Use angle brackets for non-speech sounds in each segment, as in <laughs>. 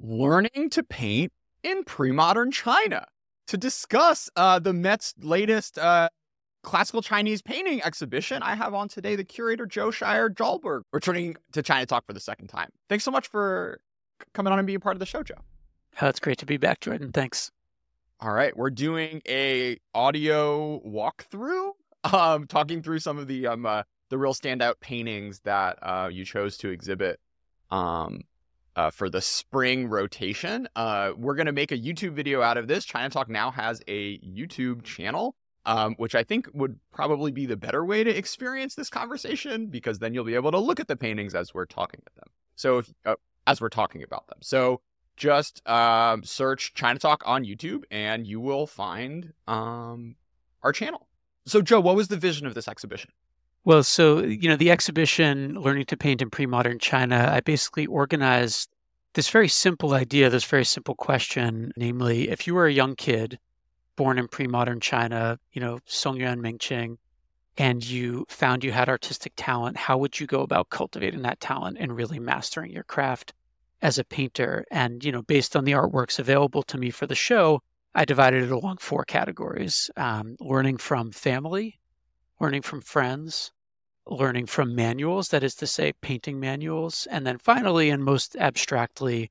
learning to paint in pre-modern China. To discuss uh, the Met's latest uh, classical Chinese painting exhibition, I have on today the curator Joe Scheier-Dolberg, returning to China Talk for the second time. Thanks so much for coming on and being part of the show, Joe. Oh, it's great to be back, Jordan. Thanks. All right, we're doing a audio walkthrough, um, talking through some of the um uh, the real standout paintings that uh, you chose to exhibit um uh, for the spring rotation. Uh, we're going to make a YouTube video out of this. China Talk now has a YouTube channel, um, which I think would probably be the better way to experience this conversation because then you'll be able to look at the paintings as we're talking at them. So, if, uh, as we're talking about them. So, just um, search China Talk on YouTube and you will find um, our channel. So, Joe, what was the vision of this exhibition? Well, so, you know, the exhibition, Learning to Paint in Pre Modern China, I basically organized this very simple idea, this very simple question namely, if you were a young kid born in pre modern China, you know, Song Songyuan Mingqing, and you found you had artistic talent, how would you go about cultivating that talent and really mastering your craft as a painter? And, you know, based on the artworks available to me for the show, I divided it along four categories um, learning from family, learning from friends, learning from manuals, that is to say, painting manuals. And then finally, and most abstractly,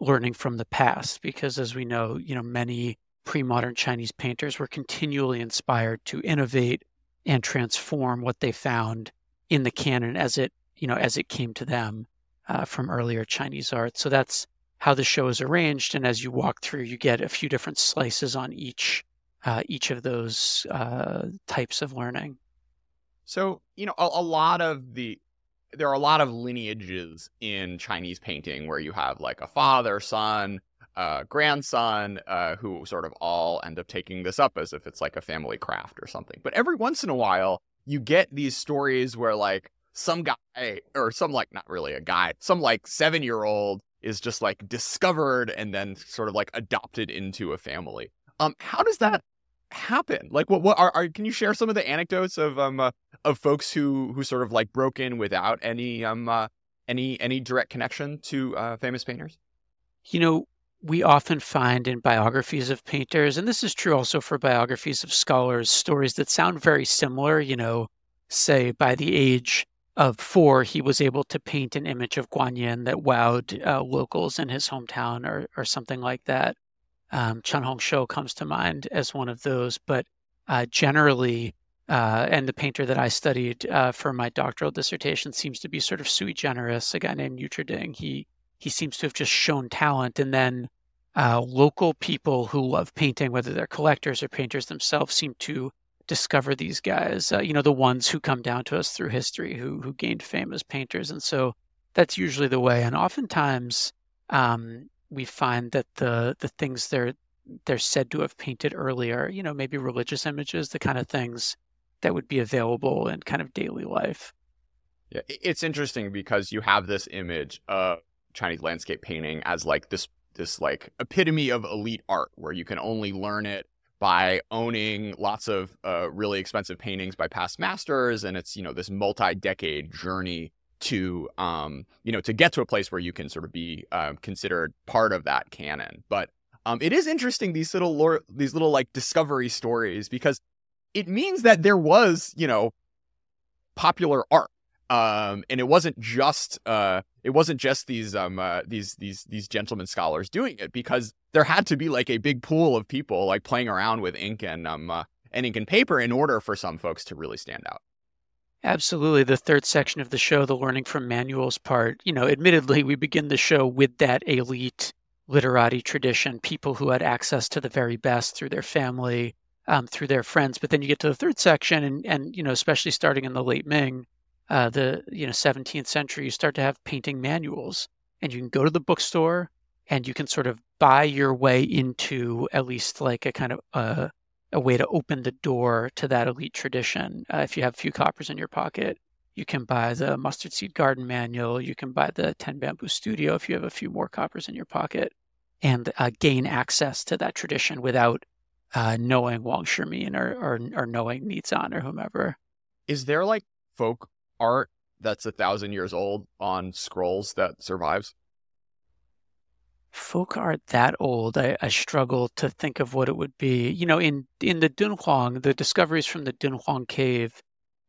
learning from the past, because as we know, you know, many pre-modern Chinese painters were continually inspired to innovate and transform what they found in the canon as it, you know, as it came to them uh, from earlier Chinese art. So that's how the show is arranged. And as you walk through, you get a few different slices on each uh, each of those uh, types of learning. So, you know, a, a, lot of the there are a lot of lineages in Chinese painting where you have like a father, son, uh, grandson, uh, who sort of all end up taking this up as if it's like a family craft or something. But every once in a while, you get these stories where like some guy or some like not really a guy, some like seven year old is just like discovered and then sort of like adopted into a family. Um, how does that happen? Like, what what are, are can you share some of the anecdotes of um uh, of folks who who sort of like broke in without any um uh, any any direct connection to uh, famous painters? You know, we often find in biographies of painters, and this is true also for biographies of scholars, stories that sound very similar. You know, say by the age of four, he was able to paint an image of Guanyin that wowed uh, locals in his hometown, or or something like that. Um, Chen Hongshou comes to mind as one of those, but uh, generally, uh, and the painter that I studied uh, for my doctoral dissertation seems to be sort of sui generis. A guy named Yu Ding. He he seems to have just shown talent, and then uh, local people who love painting, whether they're collectors or painters themselves, seem to discover these guys. Uh, you know, the ones who come down to us through history, who who gained fame as painters, and so that's usually the way. And oftentimes, um, we find that the the things they're they're said to have painted earlier, you know, maybe religious images, the kind of things that would be available in kind of daily life. Yeah, it's interesting because you have this image of Chinese landscape painting as like this this like epitome of elite art where you can only learn it by owning lots of uh, really expensive paintings by past masters and it's you know this multi-decade journey to um, you know to get to a place where you can sort of be uh, considered part of that canon. But um, it is interesting these little lore, these little like discovery stories because it means that there was you know popular art um, and it wasn't just uh, it wasn't just these um uh, these these these gentlemen scholars doing it because there had to be like a big pool of people like playing around with ink and um uh, and ink and paper in order for some folks to really stand out. Absolutely. The third section of the show, the learning from manuals part, you know, admittedly, we begin the show with that elite literati tradition, people who had access to the very best through their family, um, through their friends. But then you get to the third section, and, and you know, especially starting in the late Ming, uh, the you know 17th century, you start to have painting manuals, and you can go to the bookstore and you can sort of buy your way into at least like a kind of uh, a way to open the door to that elite tradition. Uh, if you have a few coppers in your pocket, you can buy the Mustard Seed Garden Manual. You can buy the Ten Bamboo Studio if you have a few more coppers in your pocket, and uh, gain access to that tradition without uh, knowing Wang Shimin or, or, or knowing Ni Zan or whomever. Is there like folk art that's a thousand years old on scrolls that survives? Folk art that old, I, I struggle to think of what it would be. You know, in in the Dunhuang, the discoveries from the Dunhuang cave,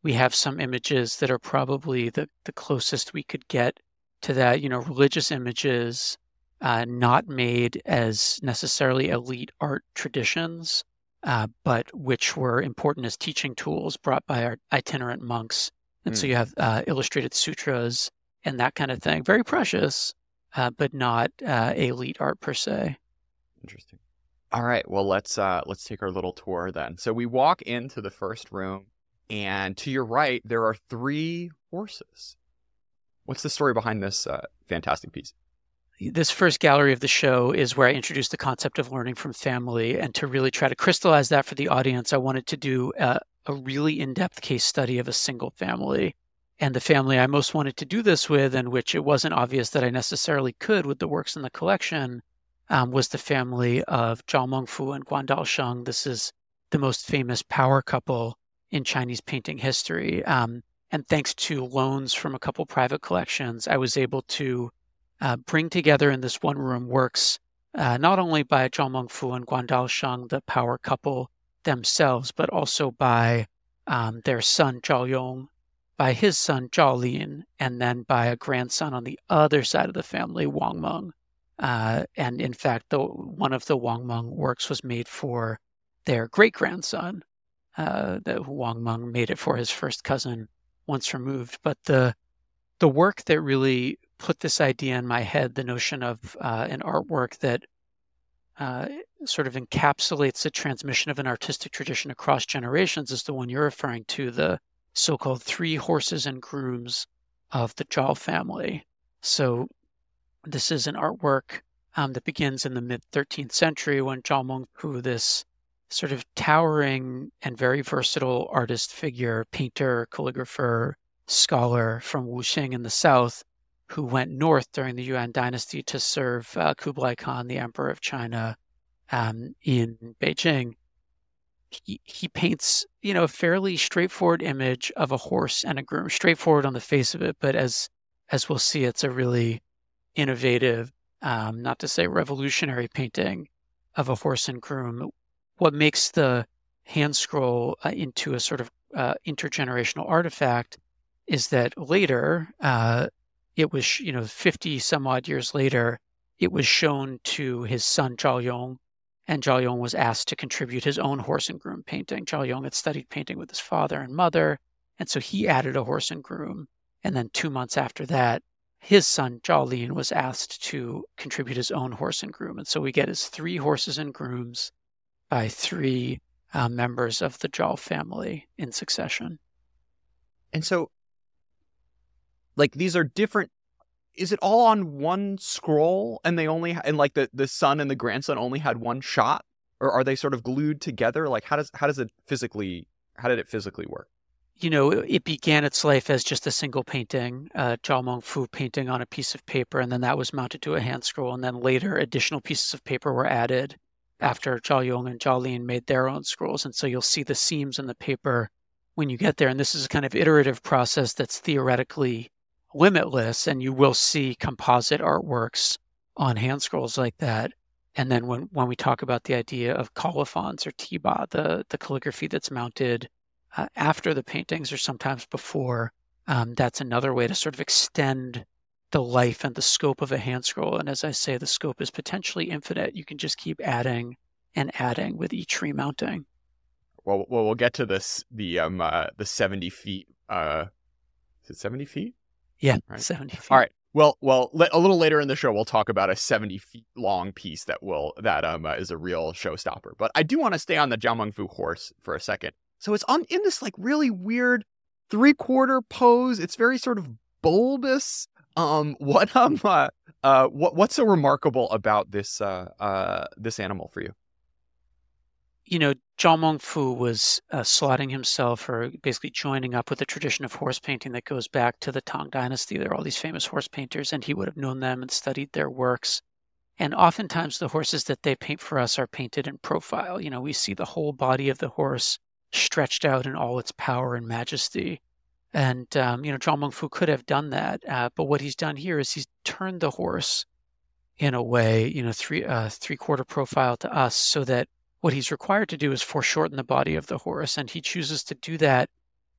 we have some images that are probably the, the closest we could get to that. You know, religious images, uh, not made as necessarily elite art traditions, uh, but which were important as teaching tools brought by our itinerant monks. And mm. so hmm. you have uh, illustrated sutras and that kind of thing. Very precious, uh, but not uh, elite art per se. Interesting. All right, well let's uh, let's take our little tour then. So we walk into the first room, and to your right there are three horses. What's the story behind this uh, fantastic piece? This first gallery of the show is where I introduced the concept of learning from family, and to really try to crystallize that for the audience, I wanted to do a, a really in-depth case study of a single family and the family I most wanted to do this with, and which it wasn't obvious that I necessarily could with the works in the collection, um, was the family of Zhao Mengfu and Guan Daosheng. This is the most famous power couple in Chinese painting history. Um, and thanks to loans from a couple private collections, I was able to uh, bring together in this one room works uh, not only by Zhao Mengfu and Guan Daosheng, the power couple themselves, but also by um, their son Zhao Yong by his son Zhao and then by a grandson on the other side of the family, Wang Meng. Uh, and in fact, the, one of the Wang Meng works was made for their great grandson. Uh, the Wang Meng made it for his first cousin once removed. But the the work that really put this idea in my head, the notion of uh, an artwork that uh, sort of encapsulates the transmission of an artistic tradition across generations, is the one you're referring to, the so called three horses and grooms of the Zhao family. So, this is an artwork um, that begins in the mid 13th century when Zhao Mengfu, this sort of towering and very versatile artist figure, painter, calligrapher, scholar from Wuxing in the south, who went north during the Yuan dynasty to serve uh, Kublai Khan, the emperor of China, um, in Beijing he, paints you know a fairly straightforward image of a horse and a groom straightforward on the face of it but as as we'll see it's a really innovative um, not to say revolutionary painting of a horse and groom. What makes the hand scroll uh, into a sort of uh, intergenerational artifact is that later uh, it was you know 50 some odd years later it was shown to his son Zhao Yong and Zhao Yong was asked to contribute his own horse and groom painting. Zhao Yong had studied painting with his father and mother, and so he added a horse and groom. And then two months after that, his son Zhao Lin was asked to contribute his own horse and groom. And so we get his three horses and grooms by three uh, members of the Zhao family in succession. And so, like, these are different is it all on one scroll and they only and like the the son and the grandson only had one shot? Or are they sort of glued together? Like how does how does it physically how did it physically work? You know it began its life as just a single painting uh Zhao Mengfu painting on a piece of paper and then that was mounted to a hand scroll and then later additional pieces of paper were added after Zhao Yong and Zhao Lin made their own scrolls. And so you'll see the seams in the paper when you get there. And this is a kind of iterative process that's theoretically limitless and you will see composite artworks on hand scrolls like that. And then when, when we talk about the idea of colophons or tiba, the, the calligraphy that's mounted uh, after the paintings or sometimes before, um, that's another way to sort of extend the life and the scope of a hand scroll. And as I say, the scope is potentially infinite. You can just keep adding and adding with each remounting. Well, well, we'll get to this the um uh, the seventy feet. Uh, is it seventy feet? Yeah, <laughs> right? 70 feet. All right. Well, well, a little later in the show, we'll talk about a 70 feet long piece that will that um uh, is a real showstopper. But I do want to stay on the Zhao Mengfu horse for a second. So it's on in this like really weird three quarter pose. It's very sort of bulbous. Um, what um uh, uh what what's so remarkable about this uh uh this animal for you? You know, Zhao Mengfu was uh, slotting himself or basically joining up with the tradition of horse painting that goes back to the Tang Dynasty. There are all these famous horse painters, and he would have known them and studied their works. And oftentimes, the horses that they paint for us are painted in profile. You know, we see the whole body of the horse stretched out in all its power and majesty. And, um, you know, Zhao Mengfu could have done that. Uh, but what he's done here is he's turned the horse in a way, you know, three uh, three quarter profile to us, so that what he's required to do is foreshorten the body of the horse, and he chooses to do that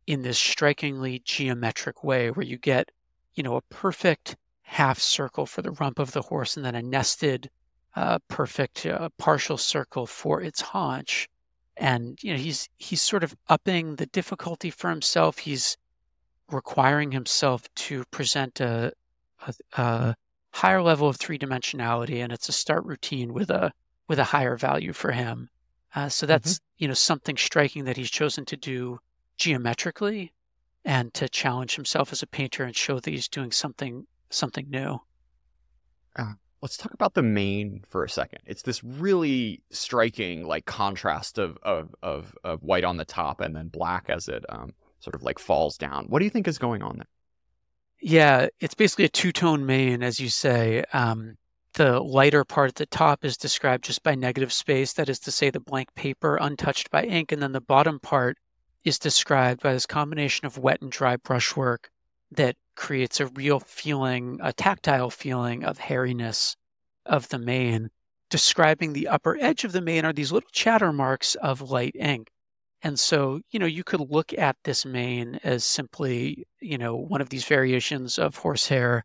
in this strikingly geometric way, where you get, you know, a perfect half circle for the rump of the horse, and then a nested, uh, perfect uh, partial circle for its haunch. And you know, he's he's sort of upping the difficulty for himself. He's requiring himself to present a, a, a higher level of three dimensionality, and it's a start routine with a with a higher value for him. Uh, so that's mm-hmm. you know something striking that he's chosen to do geometrically, and to challenge himself as a painter and show that he's doing something something new. Uh, let's talk about the mane for a second. It's this really striking like contrast of of of, of white on the top and then black as it um, sort of like falls down. What do you think is going on there? Yeah, it's basically a two tone mane, as you say. Um, the lighter part at the top is described just by negative space, that is to say, the blank paper untouched by ink. And then the bottom part is described by this combination of wet and dry brushwork that creates a real feeling, a tactile feeling of hairiness of the mane. Describing the upper edge of the mane are these little chatter marks of light ink. And so, you know, you could look at this mane as simply, you know, one of these variations of horsehair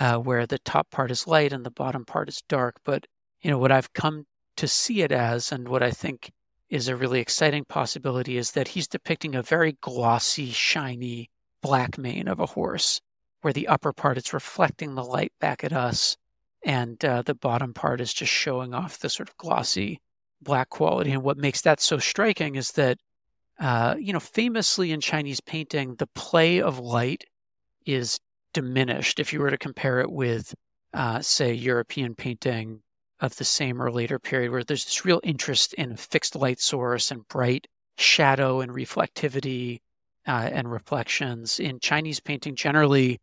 uh, where the top part is light and the bottom part is dark. But, you know, what I've come to see it as and what I think is a really exciting possibility is that he's depicting a very glossy, shiny black mane of a horse, where the upper part is reflecting the light back at us, and uh, the bottom part is just showing off the sort of glossy black quality. And what makes that so striking is that uh, you know, famously in Chinese painting, the play of light is diminished if you were to compare it with, uh, say, European painting of the same or later period, where there's this real interest in fixed light source and bright shadow and reflectivity uh, and reflections. In Chinese painting, generally,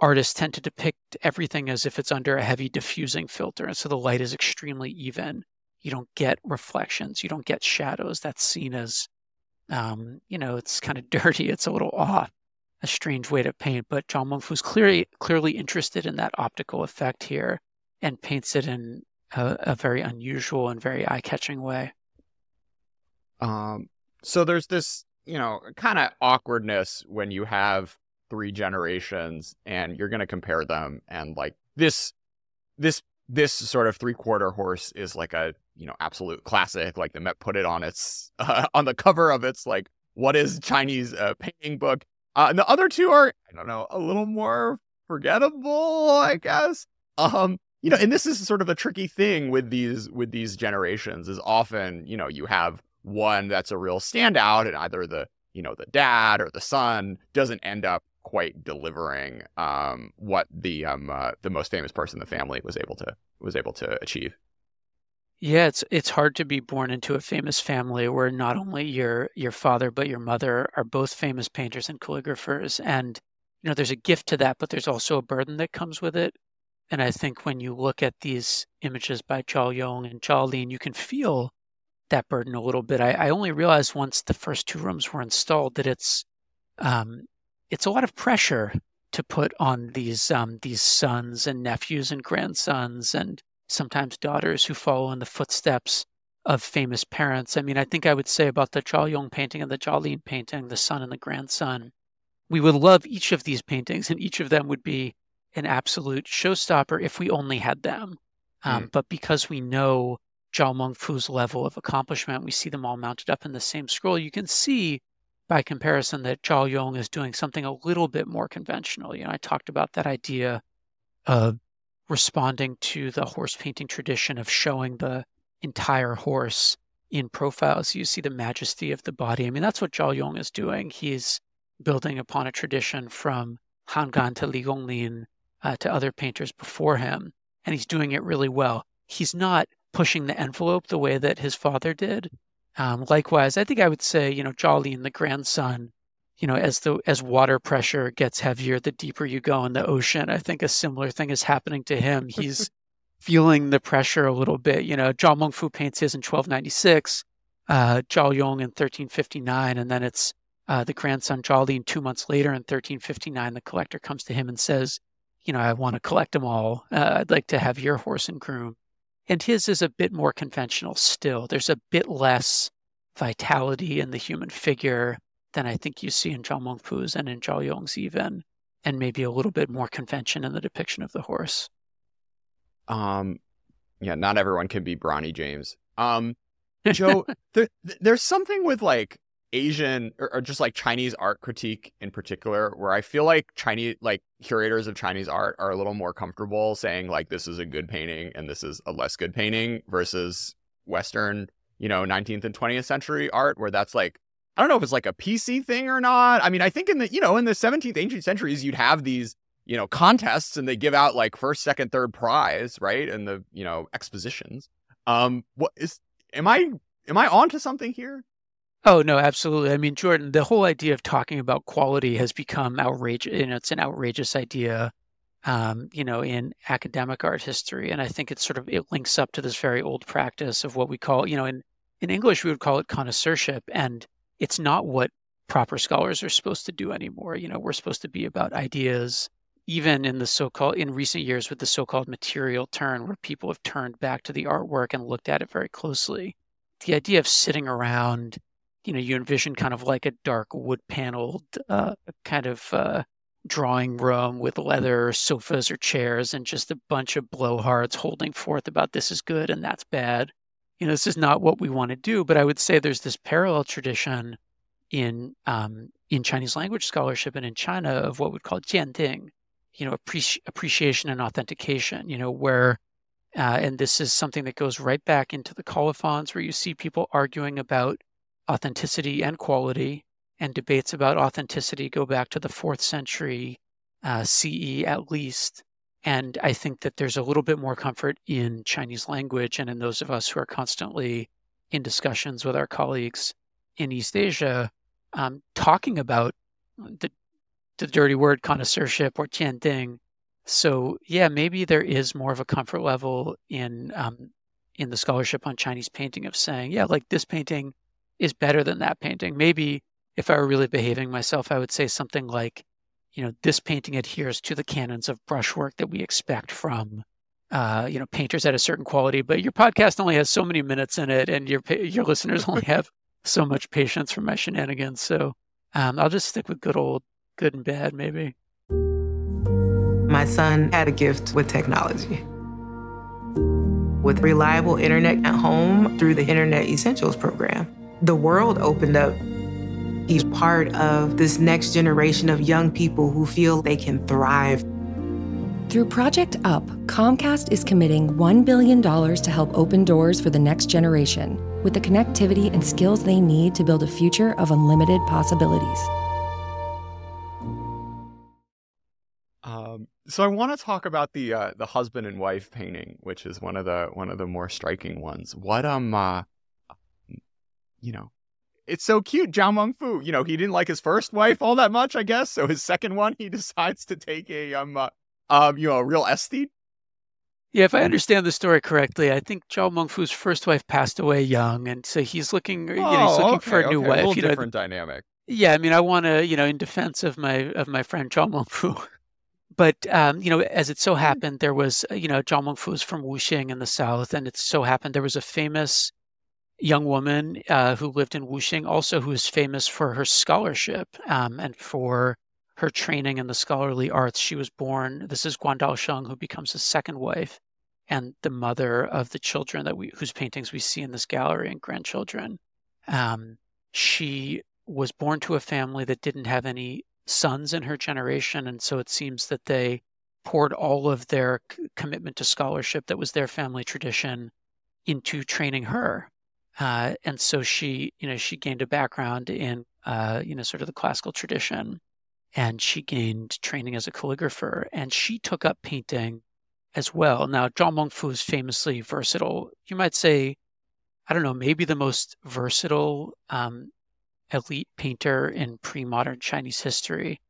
artists tend to depict everything as if it's under a heavy diffusing filter. And so the light is extremely even. You don't get reflections, you don't get shadows. That's seen as um, you know, it's kind of <laughs> dirty. It's a little off, a strange way to paint. But John Zhao Mengfu's clearly clearly interested in that optical effect here, and paints it in a, a very unusual and very eye catching way. Um, so there's this, you know, kind of awkwardness when you have three generations and you're going to compare them, and like this, this this sort of three quarter horse is like a you know absolute classic. Like the Met put it on its uh, <laughs> on the cover of its like what is Chinese uh, painting book. Uh, and the other two are I don't know a little more forgettable, I guess. Um, you know, and this is sort of a tricky thing with these with these generations. Is often you know you have one that's a real standout, and either the you know the dad or the son doesn't end up quite delivering um, what the um, uh, the most famous person in the family was able to was able to achieve. Yeah, it's it's hard to be born into a famous family where not only your your father but your mother are both famous painters and calligraphers, and you know there's a gift to that, but there's also a burden that comes with it. And I think when you look at these images by Zhao Yong and Zhao Lin, you can feel that burden a little bit. I, I only realized once the first two rooms were installed that it's um, it's a lot of pressure to put on these um, these sons and nephews and grandsons and sometimes daughters who follow in the footsteps of famous parents. I mean, I think I would say about the Zhao Yong painting and the Lin painting, the son and the grandson, we would love each of these paintings, and each of them would be an absolute showstopper if we only had them. Um, mm. But because we know Zhao Mengfu's level of accomplishment, we see them all mounted up in the same scroll. You can see by comparison that Zhao Yong is doing something a little bit more conventional. You know, I talked about that idea of responding to the horse painting tradition of showing the entire horse in profiles. You see the majesty of the body. I mean, that's what Zhao Yong is doing. He's building upon a tradition from Han Gan to Li Gonglin uh, to other painters before him, and he's doing it really well. He's not pushing the envelope the way that his father did, um, likewise, I think I would say, you know, Zhao Lin, the grandson, you know, as the as water pressure gets heavier, the deeper you go in the ocean. I think a similar thing is happening to him. He's <laughs> feeling the pressure a little bit. You know, Zhao Mengfu paints his in 1296, uh, Zhao Yong in 1359, and then it's uh, the grandson Zhao Lin two months later in 1359. The collector comes to him and says, you know, I want to collect them all. Uh, I'd like to have your horse and groom. And his is a bit more conventional still. There's a bit less vitality in the human figure than I think you see in Zhao Mengfu's and in Zhao Yong's even, and maybe a little bit more convention in the depiction of the horse. Um, yeah, not everyone can be Bronny James. Um, <laughs> Joe, there, there's something with like Asian or, or, just like Chinese art critique in particular, where I feel like Chinese like curators of Chinese art are a little more comfortable saying like this is a good painting and this is a less good painting versus Western, you know, 19th and 20th century art, where that's like I don't know if it's like a PC thing or not. I mean, I think in the you know in the 17th ancient centuries you'd have these you know contests and they give out like first, second, third prize, right? And the you know expositions. Um, what is am I am I onto something here? Oh no, absolutely. I mean, Jordan, the whole idea of talking about quality has become outrageous. You know, it's an outrageous idea, um, you know, in academic art history, and I think it sort of it links up to this very old practice of what we call, you know, in in English we would call it connoisseurship, and it's not what proper scholars are supposed to do anymore. You know, we're supposed to be about ideas. Even in the so-called in recent years with the so-called material turn, where people have turned back to the artwork and looked at it very closely, the idea of sitting around you know, you envision kind of like a dark wood paneled uh, kind of uh, drawing room with leather sofas or chairs and just a bunch of blowhards holding forth about this is good and that's bad. You know, this is not what we want to do. But I would say there's this parallel tradition in um, in Chinese language scholarship and in China of what we would call jianding, you know, appreci- appreciation and authentication. You know, where uh, and this is something that goes right back into the colophons, where you see people arguing about authenticity and quality, and debates about authenticity go back to the fourth century uh, CE at least. And I think that there's a little bit more comfort in Chinese language and in those of us who are constantly in discussions with our colleagues in East Asia, um, talking about the, the dirty word connoisseurship or jianding. So yeah, maybe there is more of a comfort level in um, in the scholarship on Chinese painting of saying, yeah, like this painting is better than that painting. Maybe if I were really behaving myself, I would say something like, you know, this painting adheres to the canons of brushwork that we expect from, uh, you know, painters at a certain quality. But your podcast only has so many minutes in it, and your your listeners only <laughs> have so much patience for my shenanigans. So um, I'll just stick with good old good and bad, maybe. My son had a gift with technology. With reliable internet at home through the Internet Essentials program the world opened up. He's part of this next generation of young people who feel they can thrive. Through Project UP, Comcast is committing $1 billion to help open doors for the next generation with the connectivity and skills they need to build a future of unlimited possibilities. Um, so I want to talk about the uh, the husband and wife painting, which is one of the one of the more striking ones. What um uh, you know, it's so cute. Zhao Mengfu, you know, he didn't like his first wife all that much, I guess. So his second one, he <laughs> decides to take a um, uh, um, you know, a real aesthete. Yeah, if I understand the story correctly, I think Zhao Mengfu's first wife passed away young, and so he's looking, oh, you know, he's looking okay, for a new okay. wife. A little you different know, dynamic. Yeah, I mean, I want to, you know, in defense of my of my friend Zhao Mengfu, <laughs> but um, you know, as it so hmm. happened, there was, you know, Zhao Mengfu was from Wuxing in the south, and it so happened there was a famous young woman uh, who lived in Wuxing, also who is famous for her scholarship um, and for her training in the scholarly arts. She was born. This is Guan Daosheng, who becomes his second wife and the mother of the children that we whose paintings we see in this gallery and grandchildren. Um, she was born to a family that didn't have any sons in her generation, and so it seems that they poured all of their commitment to scholarship that was their family tradition into training her uh, and so she, you know, she gained a background in, uh, you know, sort of the classical tradition, and she gained training as a calligrapher, and she took up painting as well. Now, Zhao Mengfu is famously versatile. You might say, I don't know, maybe the most versatile um, elite painter in pre-modern Chinese history.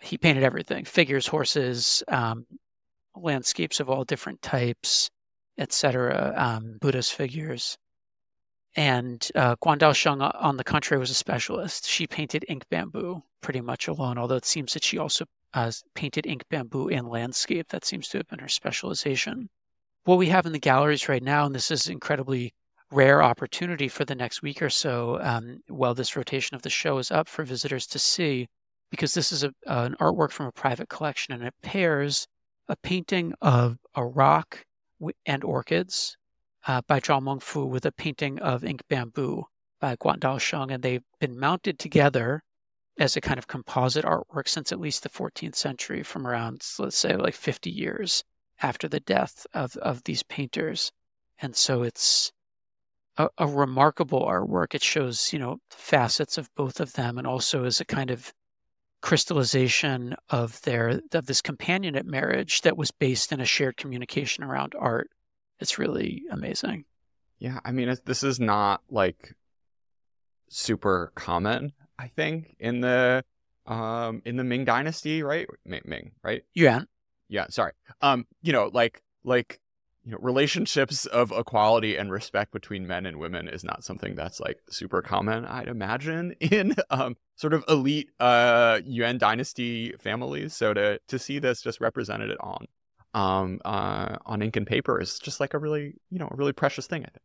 He painted everything: figures, horses, um, landscapes of all different types, etc., um, Buddhist figures. And uh, Guan Daosheng, uh, on the contrary, was a specialist. She painted ink bamboo pretty much alone, although it seems that she also uh, painted ink bamboo and landscape. That seems to have been her specialization. What we have in the galleries right now, and this is an incredibly rare opportunity for the next week or so, um, while this rotation of the show is up for visitors to see, because this is a, uh, an artwork from a private collection, and it pairs a painting of a rock and orchids uh, by Zhao Mengfu with a painting of ink bamboo by Guan Daosheng, and they've been mounted together as a kind of composite artwork since at least the 14th century, from around, let's say, like 50 years after the death of, of these painters. And so it's a, a remarkable artwork. It shows, you know, facets of both of them and also is a kind of crystallization of their of this companionate marriage that was based in a shared communication around art. It's really amazing. Yeah, I mean, this is not like super common I think, in the um in the Ming Dynasty, right? Ming, Ming right? Yeah. Yeah. Sorry. Um, you know, like like you know, relationships of equality and respect between men and women is not something that's like super common, I'd imagine, <laughs> in um sort of elite uh Yuan dynasty families. So to to see this just represented it on um uh on ink and paper is just like a really you know a really precious thing, I think.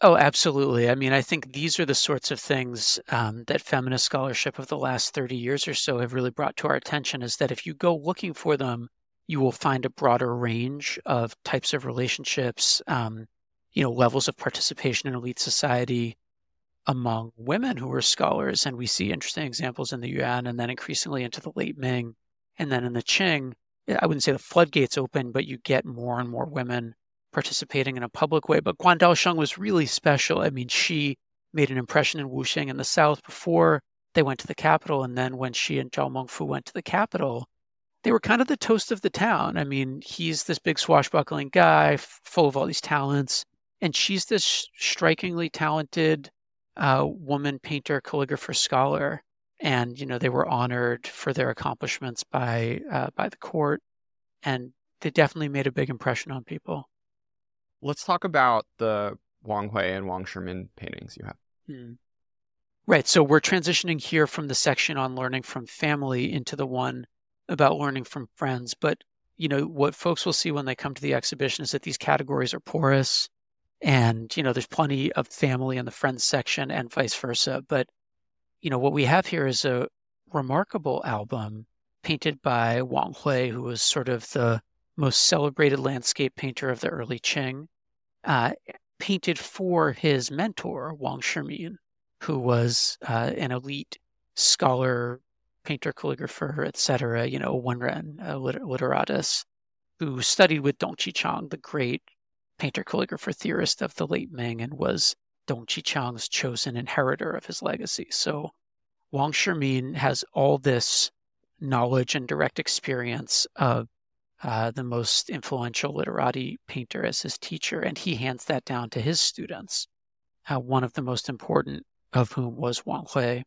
Oh, absolutely. I mean, I think these are the sorts of things um, that feminist scholarship of the last 30 years or so have really brought to our attention is that if you go looking for them, you will find a broader range of types of relationships, um, you know, levels of participation in elite society among women who are scholars. And we see interesting examples in the Yuan and then increasingly into the late Ming. And then in the Qing, I wouldn't say the floodgates open, but you get more and more women participating in a public way. But Guan Daosheng was really special. I mean, she made an impression in Wuxing in the south before they went to the capital. And then when she and Zhao Mengfu went to the capital, they were kind of the toast of the town. I mean, he's this big swashbuckling guy full of all these talents. And she's this strikingly talented uh, woman painter, calligrapher, scholar. And, you know, they were honored for their accomplishments by, uh, by the court. And they definitely made a big impression on people. Let's talk about the Wang Hui and Wang Shimin paintings you have. Hmm. Right. So we're transitioning here from the section on learning from family into the one about learning from friends. But, you know, what folks will see when they come to the exhibition is that these categories are porous and, you know, there's plenty of family in the friends section and vice versa. But, you know, what we have here is a remarkable album painted by Wang Hui, who was sort of the most celebrated landscape painter of the early Qing uh, painted for his mentor, Wang Shimin, who was uh, an elite scholar, painter, calligrapher, etc., you know, Wenren, a liter- literatus, who studied with Dong Qichang, the great painter, calligrapher, theorist of the late Ming, and was Dong Qichang's chosen inheritor of his legacy. So Wang Shimin has all this knowledge and direct experience of uh, the most influential literati painter as his teacher, and he hands that down to his students, uh, one of the most important of whom was Wang Hui.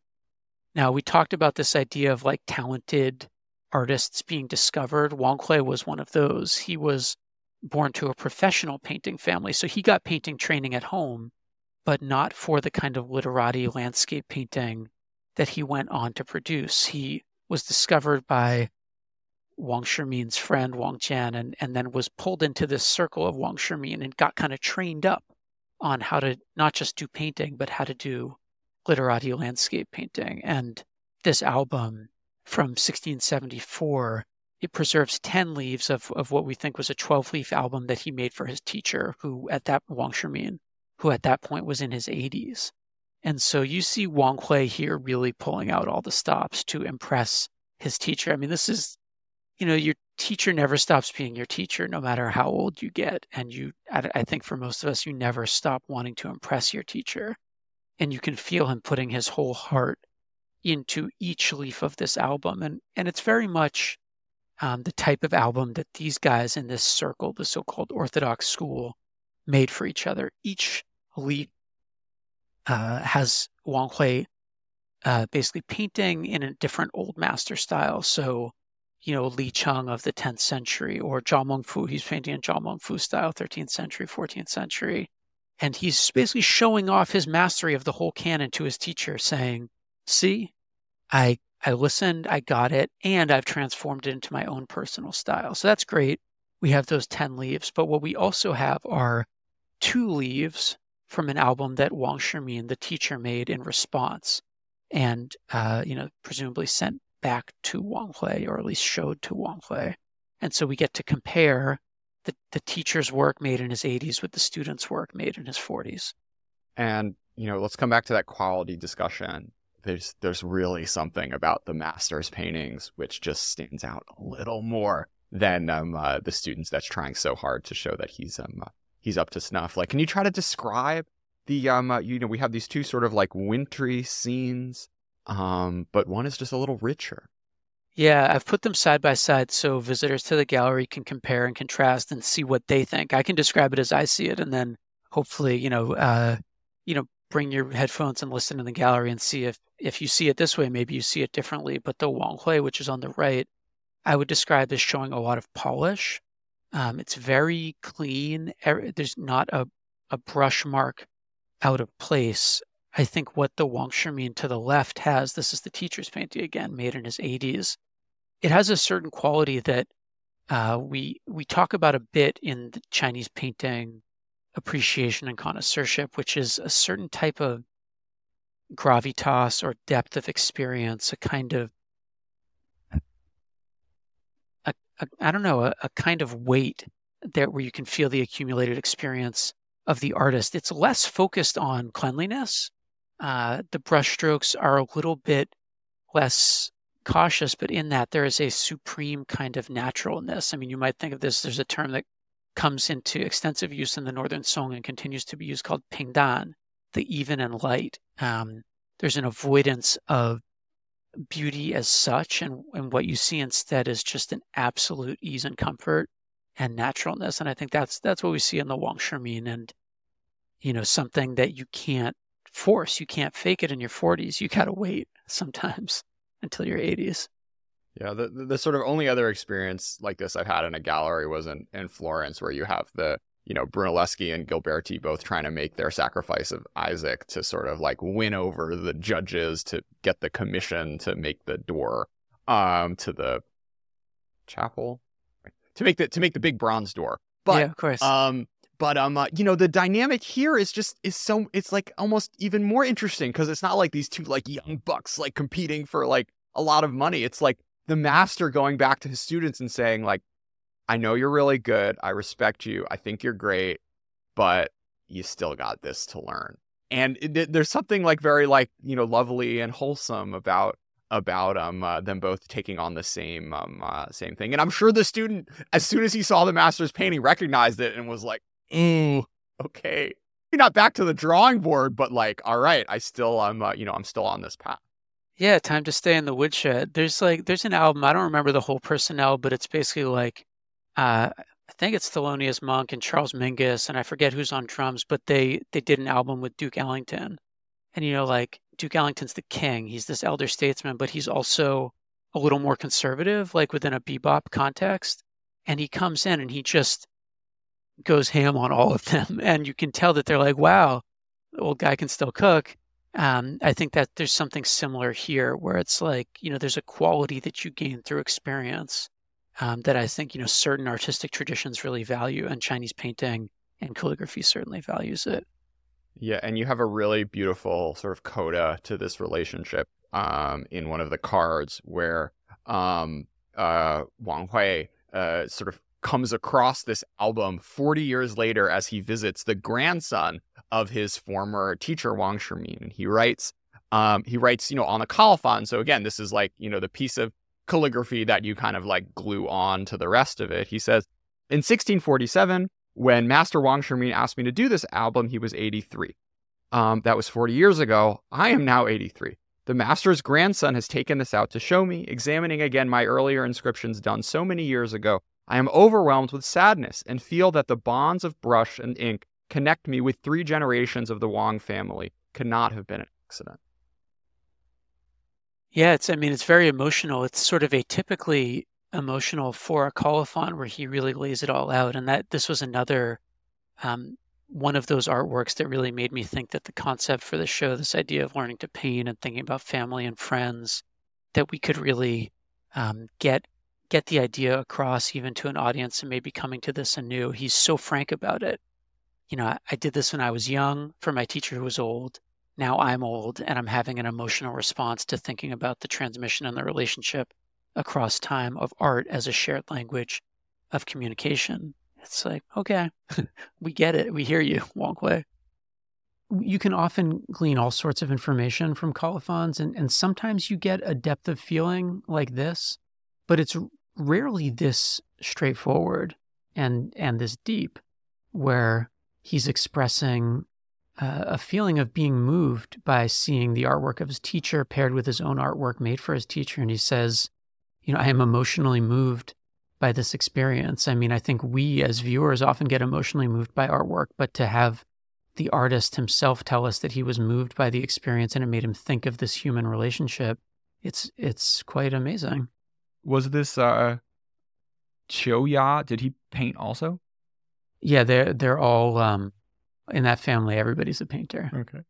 Now, we talked about this idea of like talented artists being discovered. Wang Hui was one of those. He was born to a professional painting family, so he got painting training at home, but not for the kind of literati landscape painting that he went on to produce. He was discovered by Wang Shimin's friend Wang Jian and, and then was pulled into this circle of Wang Shimin and got kind of trained up on how to not just do painting, but how to do literati landscape painting. And this album from 1674, it preserves 10 leaves of, of what we think was a 12 leaf album that he made for his teacher, who at that Wang Shimin, who at that point was in his 80s. And so you see Wang Hui here really pulling out all the stops to impress his teacher. I mean, this is you know, your teacher never stops being your teacher, no matter how old you get. And you, I think for most of us, you never stop wanting to impress your teacher. And you can feel him putting his whole heart into each leaf of this album. And, and it's very much um, the type of album that these guys in this circle, the so called Orthodox school, made for each other. Each leaf uh, has Wang Hui uh, basically painting in a different old master style. So you know, Li Cheng of the 10th century or Zhao Mengfu. He's painting in Zhao Mengfu style, 13th century, 14th century. And he's basically showing off his mastery of the whole canon to his teacher, saying, See, I I listened, I got it, and I've transformed it into my own personal style. So that's great. We have those 10 leaves. But what we also have are two leaves from an album that Wang Shimin, the teacher, made in response and, uh, you know, presumably sent back to Wang Hui or at least showed to Wang Hui. And so we get to compare the, the teacher's work made in his 80s with the student's work made in his 40s. And, you know, let's come back to that quality discussion. There's there's really something about the master's paintings which just stands out a little more than um, uh, the students that's trying so hard to show that he's um uh, he's up to snuff. Like, can you try to describe the um uh, you know we have these two sort of like wintry scenes, um, but one is just a little richer. Yeah, I've put them side by side so visitors to the gallery can compare and contrast and see what they think. I can describe it as I see it, and then hopefully, you know, uh, you know, bring your headphones and listen in the gallery and see if if you see it this way, maybe you see it differently. But the Wang Hui, which is on the right, I would describe as showing a lot of polish. Um, it's very clean. There's not a a brush mark out of place. I think what the Wang Shimin to the left has, this is the teacher's painting again, made in his 80s it has a certain quality that uh, we we talk about a bit in the Chinese painting appreciation and connoisseurship, which is a certain type of gravitas or depth of experience, a kind of I don't know, a, a kind of weight there where you can feel the accumulated experience of the artist. It's less focused on cleanliness. Uh, the brushstrokes are a little bit less cautious, but in that there is a supreme kind of naturalness. I mean, you might think of this, there's a term that comes into extensive use in the Northern Song and continues to be used called pingdan, the even and light. Um, there's an avoidance of beauty as such, and, and what you see instead is just an absolute ease and comfort and naturalness. And I think that's that's what we see in the Wang Shimin and you know, something that you can't force. You can't fake it in your 40s. You got to wait sometimes <laughs> until your 80s. Yeah, the, the sort of only other experience like this I've had in a gallery was in, in Florence, where you have the you know Brunelleschi and Ghiberti both trying to make their sacrifice of Isaac to sort of like win over the judges to get the commission to make the door um to the chapel to make the to make the big bronze door. But yeah, of course. Um, but um, uh, you know, the dynamic here is just is so it's like almost even more interesting because it's not like these two like young bucks like competing for like a lot of money. It's like the master going back to his students and saying like, "I know you're really good. I respect you. I think you're great, but you still got this to learn." And it, there's something like very like you know lovely and wholesome about about um uh, them both taking on the same um uh, same thing. And I'm sure the student, as soon as he saw the master's painting, recognized it and was like, ooh, okay. You're not back to the drawing board, but like, all right, I still, I'm, uh, you know, I'm still on this path. Yeah, time to stay in the woodshed. There's like, there's an album. I don't remember the whole personnel, but it's basically like, uh, I think it's Thelonious Monk and Charles Mingus, and I forget who's on drums, but they they did an album with Duke Ellington, and you know, like Duke Ellington's the king. He's this elder statesman, but he's also a little more conservative, like within a bebop context. And he comes in and he just goes ham on all of <laughs> them, and you can tell that they're like, "Wow, the old guy can still cook." Um, I think that there's something similar here, where it's like you know, there's a quality that you gain through experience um, that I think you know certain artistic traditions really value, and Chinese painting and calligraphy certainly values it. Yeah, and you have a really beautiful sort of coda to this relationship um, in one of the cards where um, uh, Wang Hui uh, sort of comes across this album 40 years later as he visits the grandson of his former teacher Wang Shimin. And he writes, um, he writes, you know, on the colophon. So again, this is like, you know, the piece of calligraphy that you kind of like glue on to the rest of it. He says, in 1647, when Master Wang Shimin asked me to do this album, he was 83. Um, that was 40 years ago. I am now 83. The master's grandson has taken this out to show me, examining again my earlier inscriptions done so many years ago I am overwhelmed with sadness and feel that the bonds of brush and ink connect me with three generations of the Wang family could not have been an accident. Yeah, it's I mean it's very emotional. It's sort of atypically emotional for a colophon where he really lays it all out. And that this was another um, one of those artworks that really made me think that the concept for the show, this idea of learning to paint and thinking about family and friends, that we could really um, get get the idea across even to an audience and maybe coming to this anew. He's so frank about it. You know, I, I did this when I was young for my teacher who was old. Now I'm old and I'm having an emotional response to thinking about the transmission and the relationship across time of art as a shared language of communication. It's like, okay, <laughs> we get it. We hear you, <laughs> Wang Hui. You can often glean all sorts of information from colophons, and, and sometimes you get a depth of feeling like this, but it's rarely this straightforward and and this deep, where he's expressing uh, a feeling of being moved by seeing the artwork of his teacher paired with his own artwork made for his teacher, and he says, "You know, I am emotionally moved by this experience. I mean, I think we as viewers often get emotionally moved by artwork, but to have the artist himself tell us that he was moved by the experience and it made him think of this human relationship, it's it's quite amazing. Was this uh Chiu Ya? Did he paint also? Yeah, they're they're all um in that family. Everybody's a painter. Okay.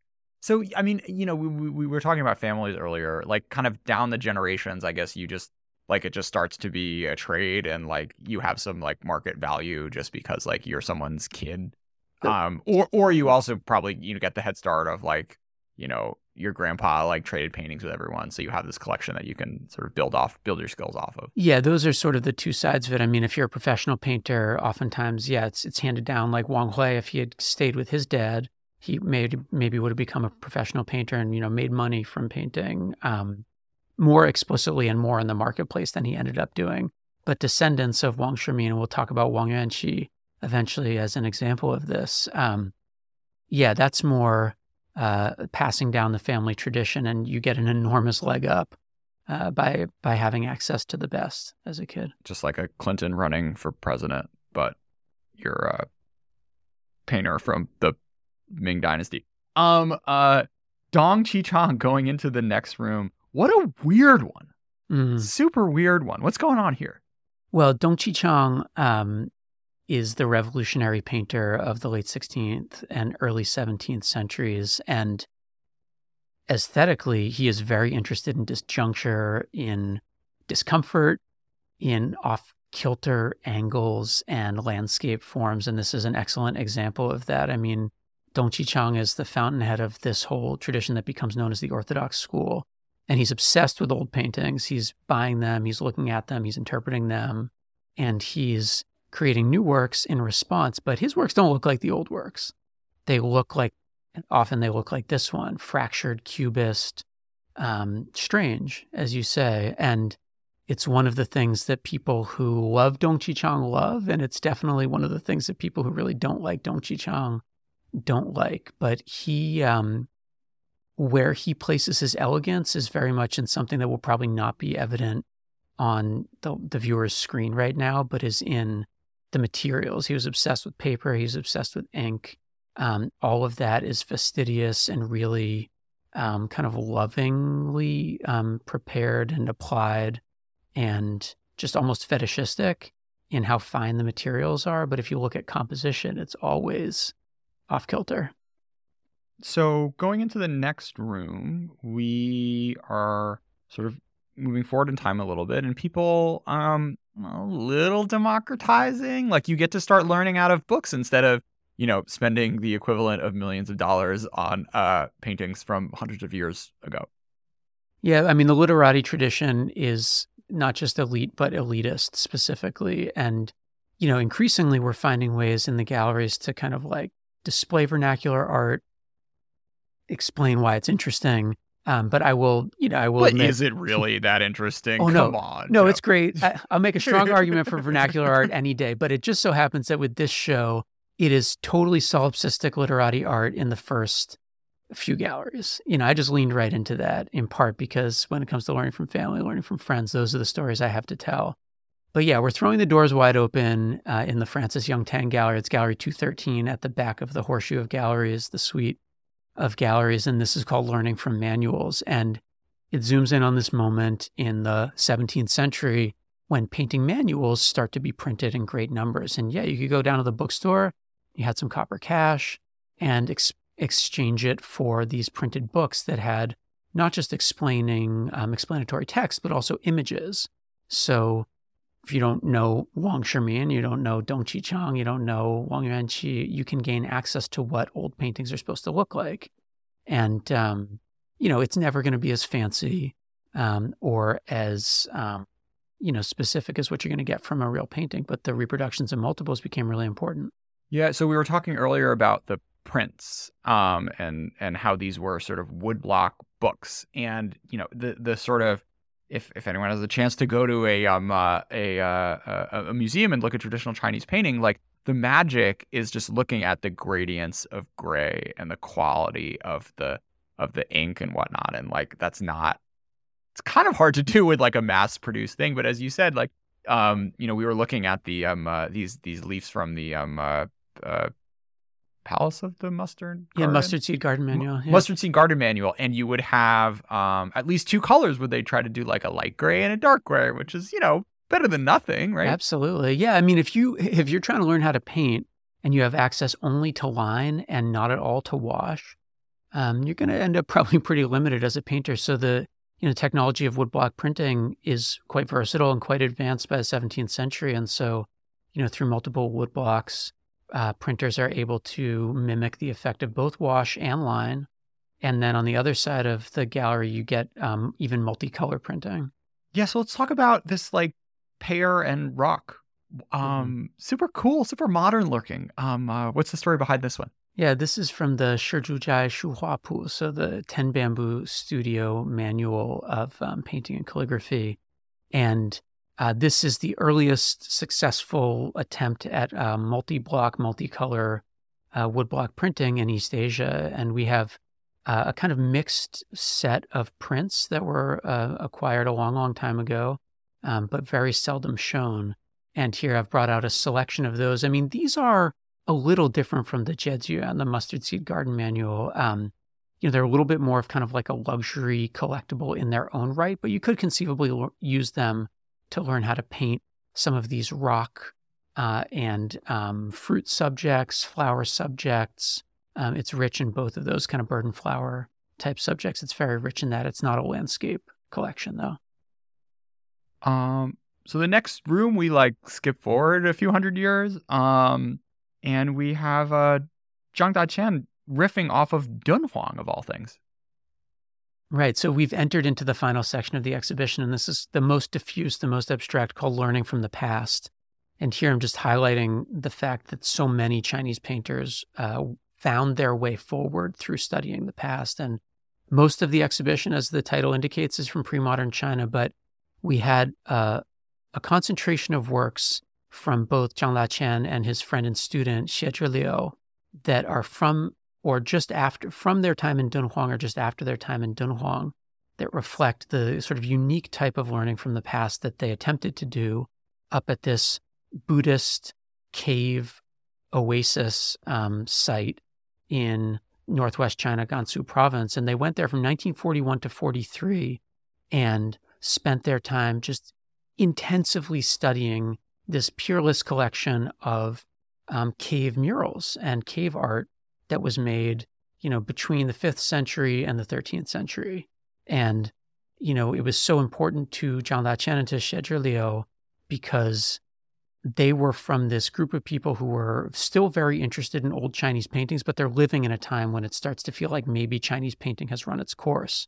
So I mean, you know, we, we we were talking about families earlier, like kind of down the generations. I guess you just like it just starts to be a trade and like you have some like market value just because like you're someone's kid um or or you also probably you know get the head start of like you know your grandpa like traded paintings with everyone so you have this collection that you can sort of build off build your skills off of yeah those are sort of the two sides of it i mean if you're a professional painter oftentimes yeah it's it's handed down like wang hui if he had stayed with his dad he maybe maybe would have become a professional painter and you know made money from painting um more explicitly and more in the marketplace than he ended up doing. But descendants of Wang Shimin, and we'll talk about Wang Yuanqi eventually as an example of this. Um, yeah, that's more uh, passing down the family tradition, and you get an enormous leg up uh, by by having access to the best as a kid. Just like a Clinton running for president, but you're a painter from the Ming Dynasty. Um, uh, Dong Qichang going into the next room what a weird one. Mm. Super weird one. What's going on here? Well, Dong Qichang um, is the revolutionary painter of the late 16th and early 17th centuries. And aesthetically, he is very interested in disjuncture, in discomfort, in off kilter angles and landscape forms. And this is an excellent example of that. I mean, Dong Qichang is the fountainhead of this whole tradition that becomes known as the Orthodox school and he's obsessed with old paintings. He's buying them, he's looking at them, he's interpreting them, and he's creating new works in response. But his works don't look like the old works. They look like, often they look like this one fractured, cubist, um, strange, as you say. And it's one of the things that people who love Dong Qichang love. And it's definitely one of the things that people who really don't like Dong Qichang don't like. But he, um, where he places his elegance is very much in something that will probably not be evident on the, the viewer's screen right now, but is in the materials. He was obsessed with paper, he was obsessed with ink. Um, all of that is fastidious and really um, kind of lovingly um, prepared and applied and just almost fetishistic in how fine the materials are. But if you look at composition, it's always off kilter. So going into the next room, we are sort of moving forward in time a little bit, and people um a little democratizing. Like you get to start learning out of books instead of you know spending the equivalent of millions of dollars on uh paintings from hundreds of years ago. Yeah, I mean the literati tradition is not just elite but elitist specifically, and you know increasingly we're finding ways in the galleries to kind of like display vernacular art explain why it's interesting. Um, but I will, you know, I will. But admit, is it really that interesting? Oh Come no, on, no, Jeff. it's great. I, I'll make a strong <laughs> argument for vernacular art any day. But it just so happens that with this show, it is totally solipsistic literati art in the first few galleries. You know, I just leaned right into that in part because when it comes to learning from family, learning from friends, those are the stories I have to tell. But yeah, we're throwing the doors wide open uh, in the Francis Young Tang Gallery. It's Gallery 213 at the back of the Horseshoe of Galleries, the suite of galleries, and this is called Learning from Manuals. And it zooms in on this moment in the 17th century when painting manuals start to be printed in great numbers. And yeah, you could go down to the bookstore, you had some copper cash, and ex- exchange it for these printed books that had not just explaining um, explanatory text, but also images. So if you don't know Wang Shimin, you don't know Dong Qichang, you don't know Wang Yuanqi, you can gain access to what old paintings are supposed to look like. And, um, you know, it's never going to be as fancy um, or as, um, you know, specific as what you're going to get from a real painting, but the reproductions and multiples became really important. Yeah. So we were talking earlier about the prints um, and and how these were sort of woodblock books, and you know the the sort of if if anyone has a chance to go to a um uh, a, uh, a museum and look at traditional Chinese painting, like the magic is just looking at the gradients of gray and the quality of the of the ink and whatnot, and like that's not it's kind of hard to do with like a mass produced thing, but as you said, like um you know we were looking at the um uh, these these leaves from the um uh, uh Palace of the Mustard. Yeah, Mustard Seed Garden Manual. Yeah. Mustard Seed Garden Manual, and you would have um, at least two colors. Would they try to do like a light gray and a dark gray, which is you know better than nothing, right? Absolutely. Yeah. I mean, if you if you're trying to learn how to paint and you have access only to line and not at all to wash, um, you're going to end up <laughs> probably pretty limited as a painter. So the you know technology of woodblock printing is quite versatile and quite advanced by the 17th century, and so you know through multiple woodblocks uh, printers are able to mimic the effect of both wash and line. And then on the other side of the gallery, you get um, even multicolor printing. Yeah, so let's talk about this like pear and rock. Um, mm-hmm. super cool, super modern looking. Um, uh, what's the story behind this one? Yeah, this is from the Shizhuzhai Pu, so the Ten Bamboo Studio Manual of um, Painting and Calligraphy. And uh, this is the earliest successful attempt at uh, multi-block, multicolor uh, woodblock printing in East Asia, and we have uh, a kind of mixed set of prints that were uh, acquired a long, long time ago, um, but very seldom shown. And here I've brought out a selection of those. I mean, these are a little different from the Jieziyuan and the Mustard Seed Garden Manual. Um, you know, they're a little bit more of kind of like a luxury collectible in their own right, but you could conceivably use them to learn how to paint some of these rock uh, and um, fruit subjects, flower subjects. Um, it's rich in both of those kind of bird and flower type subjects. It's very rich in that. It's not a landscape collection though. Um. So the next room we like skip forward a few hundred years. Um, and we have uh, Zhang Daqian riffing off of Dunhuang of all things. Right. So we've entered into the final section of the exhibition, and this is the most diffuse, the most abstract, called Learning from the Past. And here I'm just highlighting the fact that so many Chinese painters uh, found their way forward through studying the past. And most of the exhibition, as the title indicates, is from pre modern China, but we had uh, a concentration of works from both Zhang Daqian and his friend and student Xie Liu that are from or just after from their time in Dunhuang or just after their time in Dunhuang that reflect the sort of unique type of learning from the past that they attempted to do up at this Buddhist cave oasis um, site in northwest China, Gansu province. And they went there from 1941 to 43 and spent their time just intensively studying this peerless collection of um, cave murals and cave art that was made, you know, between the fifth century and the 13th century. And, you know, it was so important to Zhang Daqian and to Liu because they were from this group of people who were still very interested in old Chinese paintings, but they're living in a time when it starts to feel like maybe Chinese painting has run its course.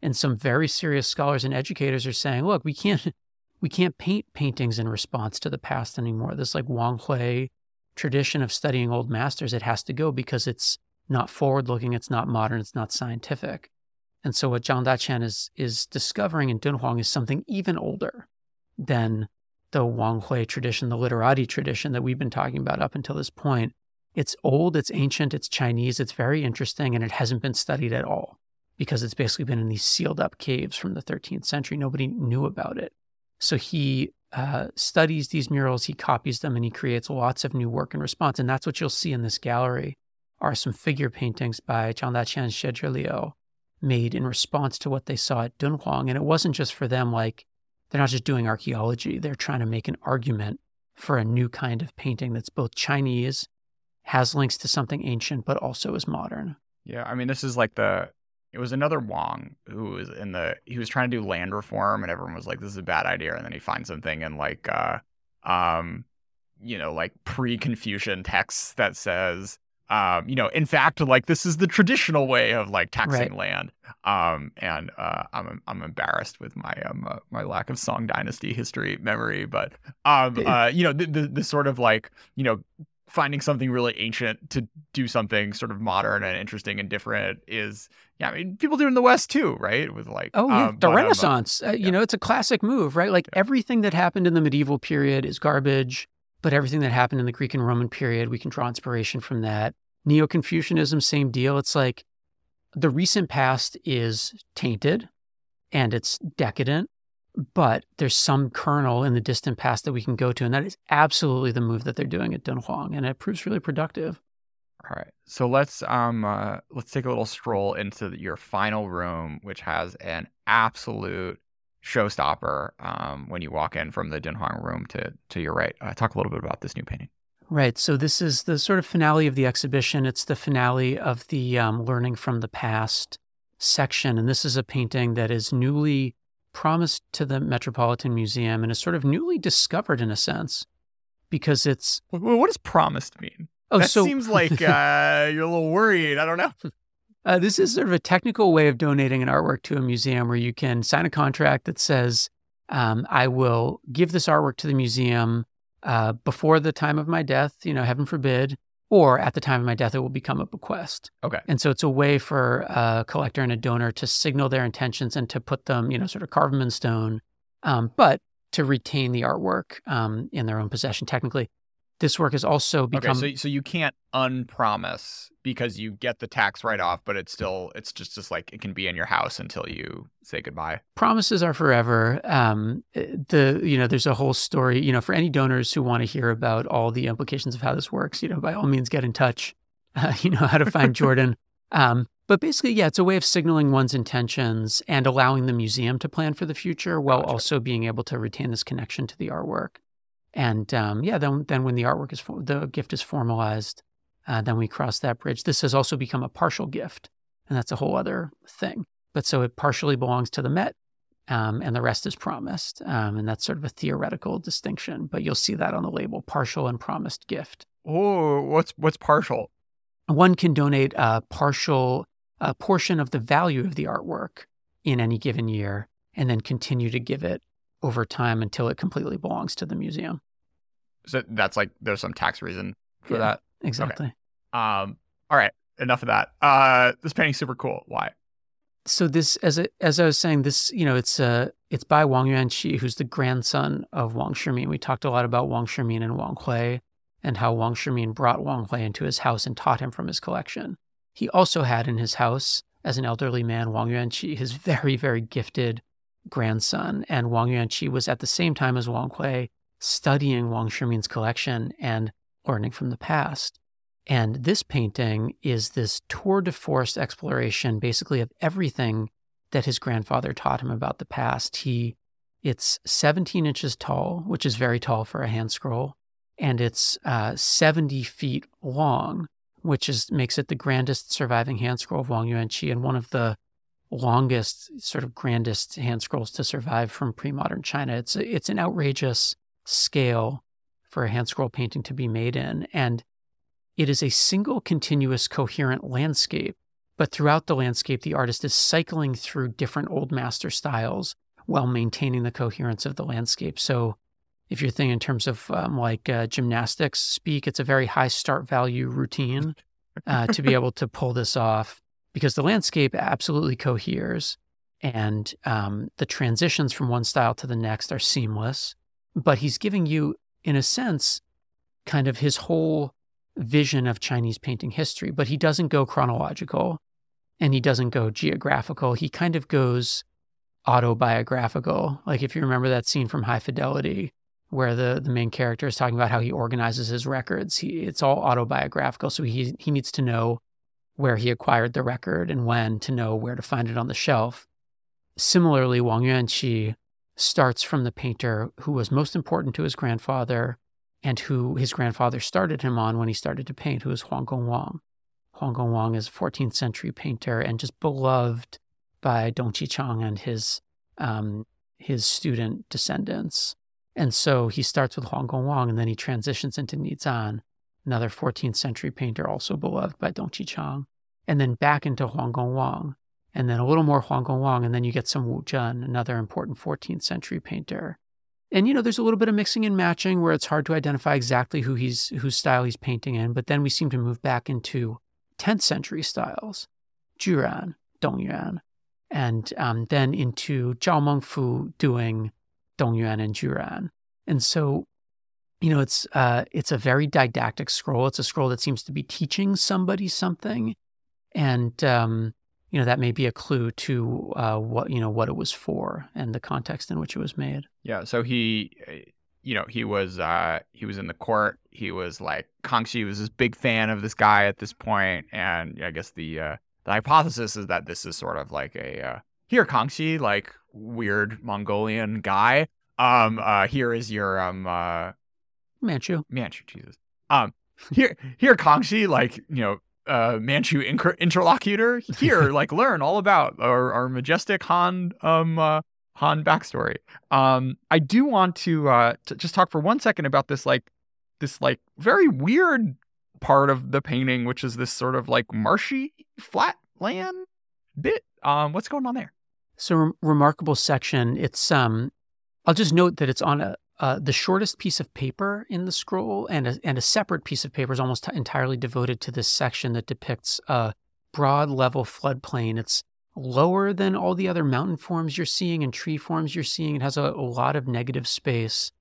And some very serious scholars and educators are saying, look, we can't we can't paint paintings in response to the past anymore. This like Wang Hui tradition of studying old masters, it has to go because it's not forward looking, it's not modern, it's not scientific. And so what Zhang Daqian is is discovering in Dunhuang is something even older than the Wang Hui tradition, the literati tradition that we've been talking about up until this point. It's old, it's ancient, it's Chinese, it's very interesting, and it hasn't been studied at all because it's basically been in these sealed up caves from the 13th century. Nobody knew about it. So he uh, studies these murals, he copies them, and he creates lots of new work in response. And that's what you'll see in this gallery are some figure paintings by Xie Liu made in response to what they saw at Dunhuang. And it wasn't just for them like they're not just doing archaeology, they're trying to make an argument for a new kind of painting that's both Chinese, has links to something ancient, but also is modern. Yeah, I mean, this is like the it was another Wang who was in the he was trying to do land reform and everyone was like this is a bad idea and then he finds something in like uh um you know like pre-Confucian texts that says um you know in fact like this is the traditional way of like taxing Right. land um and uh I'm I'm embarrassed with my um uh, my lack of Song dynasty history memory but um uh you know the, the the sort of like you know finding something really ancient to do something sort of modern and interesting and different is yeah i mean people do it in the west too right with like Oh, yeah. um, the but, um, uh, Renaissance. Uh, yeah. You know, it's a classic move, right? Like everything that happened in the medieval period is garbage, but everything that happened in the Greek and Roman period, we can draw inspiration from that. Neo Confucianism, same deal. It's like the recent past is tainted and it's decadent, but there's some kernel in the distant past that we can go to. And that is absolutely the move that they're doing at Dunhuang. And it proves really productive. all right so let's um uh, let's take a little stroll into the- your final room which has an absolute showstopper um when you walk in from the Dunhuang room to to your right uh, talk a little bit about this new painting Right. So this is the sort of finale of the exhibition. It's the finale of the um, learning from the past section, and this is a painting that is newly promised to the Metropolitan Museum and is sort of newly discovered in a sense because it's Wh- wh- what does promised mean? Oh that so seems like <laughs> uh you're a little worried i don't know. Uh, this is sort of a technical way of donating an artwork to a museum where you can sign a contract that says, um, I will give this artwork to the museum uh, before the time of my death, you know, heaven forbid, or at the time of my death, it will become a bequest. Okay. And so it's a way for a collector and a donor to signal their intentions and to put them, you know, sort of carve them in stone, um, but to retain the artwork um, in their own possession technically. This work has also become okay so so you can't unpromise because you get the tax write off but it's still it's just just like it can be in your house until you say goodbye promises are forever. Um, the you know there's a whole story. You know for any donors who want to hear about all the implications of how this works, you know by all means get in touch. <laughs> Uh, you know how to find <laughs> Jordan. Um, but basically, yeah, it's a way of signaling one's intentions and allowing the museum to plan for the future while Gotcha. also being able to retain this connection to the artwork. And um, yeah, then then when the artwork is for, the gift is formalized, uh, then we cross that bridge. This has also become a partial gift, and that's a whole other thing. But so it partially belongs to the Met, um, and the rest is promised. Um, and that's sort of a theoretical distinction, but you'll see that on the label partial and promised gift. oh what's what's partial One can donate a partial a portion of the value of the artwork in any given year and then continue to give it over time until it completely belongs to the museum. so that's like there's some tax reason for Yeah. that Exactly. um all right enough of that uh this painting's super cool why so this as I, as I was saying this you know it's uh it's by Wang Yuanqi who's the grandson of Wang Shimin. We talked a lot about Wang Shimin and Wang Hui and how Wang Shimin brought Wang Hui into his house and taught him from his collection. He also had in his house as an elderly man Wang Yuanqi, his very very gifted grandson and Wang Yuanqi was at the same time as Wang Hui studying Wang Shimin's collection and learning from the past. And this painting is this tour de force exploration, basically, of everything that his grandfather taught him about the past. He, it's 17 inches tall, which is very tall for a hand scroll, and it's uh, 70 feet long, which is makes it the grandest surviving hand scroll of Wang Yuanqi and one of the longest, sort of grandest hand scrolls to survive from pre-modern China. It's a, it's an outrageous scale for a hand scroll painting to be made in, and it is a single continuous coherent landscape, but throughout the landscape, the artist is cycling through different old master styles while maintaining the coherence of the landscape. So, if you're thinking in terms of um, like uh, gymnastics speak, it's a very high start value routine uh, to be <laughs> able to pull this off because the landscape absolutely coheres and um, the transitions from one style to the next are seamless. But he's giving you, in a sense, kind of his whole vision of Chinese painting history, but he doesn't go chronological and he doesn't go geographical. He kind of goes autobiographical. Like if you remember that scene from High Fidelity where the, the main character is talking about how he organizes his records, he, it's all autobiographical. So he, he needs to know where he acquired the record and when to know where to find it on the shelf. Similarly, Wang Yuanqi starts from the painter who was most important to his grandfather and who his grandfather started him on when he started to paint, who is Huang Gongwang. Huang Gongwang is a 14th century painter and just beloved by Dong Qichang and his um, his student descendants. And so he starts with Huang Gongwang and then he transitions into Ni Zan, another 14th century painter also beloved by Dong Qichang, and then back into Huang Gongwang, and then a little more Huang Gongwang, and then you get some Wu Zhen, another important 14th century painter. And you know, there's a little bit of mixing and matching where it's hard to identify exactly who he's whose style he's painting in, but then we seem to move back into 10th century styles, Juran, Dong Yuan, and um, then into Zhao Mengfu doing Dong Yuan and Juran. And so, you know, it's uh, it's a very didactic scroll. It's a scroll that seems to be teaching somebody something, and um, you know that may be a clue to uh, what you know what it was for and the context in which it was made. Yeah. So he, uh, you know, he was uh, he was in the court. He was like Kangxi was this big fan of this guy at this point, and I guess the uh, the hypothesis is that this is sort of like a uh, here Kangxi, like weird Mongolian guy. Um, uh, here is your um uh, Manchu. Manchu, Jesus. Um, here here Kangxi, like you know uh, Manchu inter- interlocutor here, <laughs> like learn all about our, our majestic Han um uh, Han backstory. Um, I do want to uh to just talk for one second about this like this like very weird part of the painting, which is this sort of like marshy flat land bit. Um, what's going on there? So rem- remarkable section. It's um, I'll just note that it's on a uh, the shortest piece of paper in the scroll, and a, and a separate piece of paper is almost entirely devoted to this section that depicts a broad level floodplain. It's lower than all the other mountain forms you're seeing and tree forms you're seeing. It has a, a lot of negative space,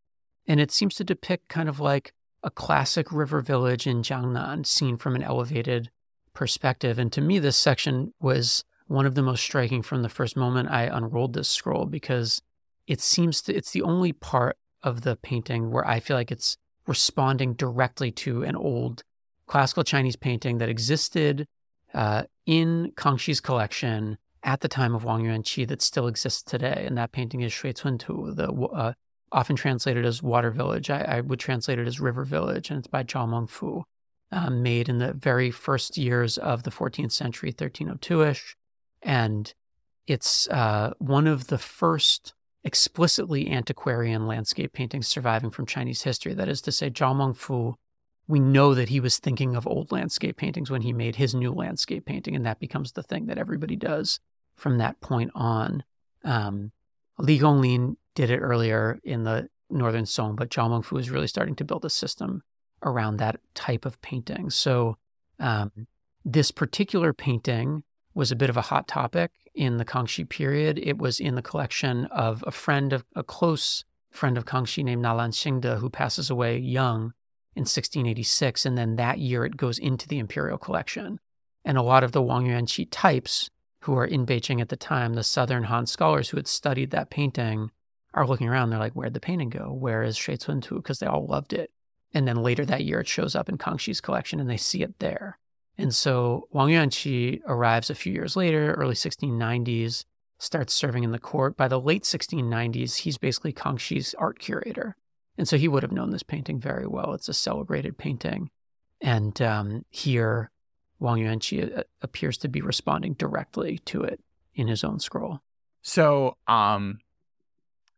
and it seems to depict kind of like a classic river village in Jiangnan seen from an elevated perspective. And to me, this section was one of the most striking from the first moment I unrolled this scroll because it seems to, it's the only part of the painting where I feel like it's responding directly to an old classical Chinese painting that existed uh, in Kangxi's collection at the time of Wang Yuanqi that still exists today. And that painting is Shui Cun Tu, the uh, often translated as Water Village. I, I, would translate it as River Village, and it's by Zhao Mengfu, um, made in the very first years of the 14th century, 1302ish. And it's uh, one of the first explicitly antiquarian landscape paintings surviving from Chinese history. That is to say, Zhao Mengfu, we know that he was thinking of old landscape paintings when he made his new landscape painting, and that becomes the thing that everybody does from that point on. Um, Li Gonglin did it earlier in the Northern Song, but Zhao Mengfu is really starting to build a system around that type of painting. So um, this particular painting was a bit of a hot topic in the Kangxi period. It was in the collection of a friend of a close friend of Kangxi named Nalan Xingde, who passes away young in 1686. And then that year it goes into the imperial collection. And a lot of the Wang Yuanqi types who are in Beijing at the time, the Southern Han scholars who had studied that painting, are looking around. They're like, where'd the painting go? Where is Shui Tu? Because they all loved it. And then later that year, it shows up in Kangxi's collection and they see it there. And so Wang Yuanqi arrives a few years later, early 1690s, starts serving in the court. By the late 1690s, he's basically Kangxi's art curator. And so he would have known this painting very well. It's a celebrated painting. And um, here, Wang Yuanqi uh, appears to be responding directly to it in his own scroll. So, um,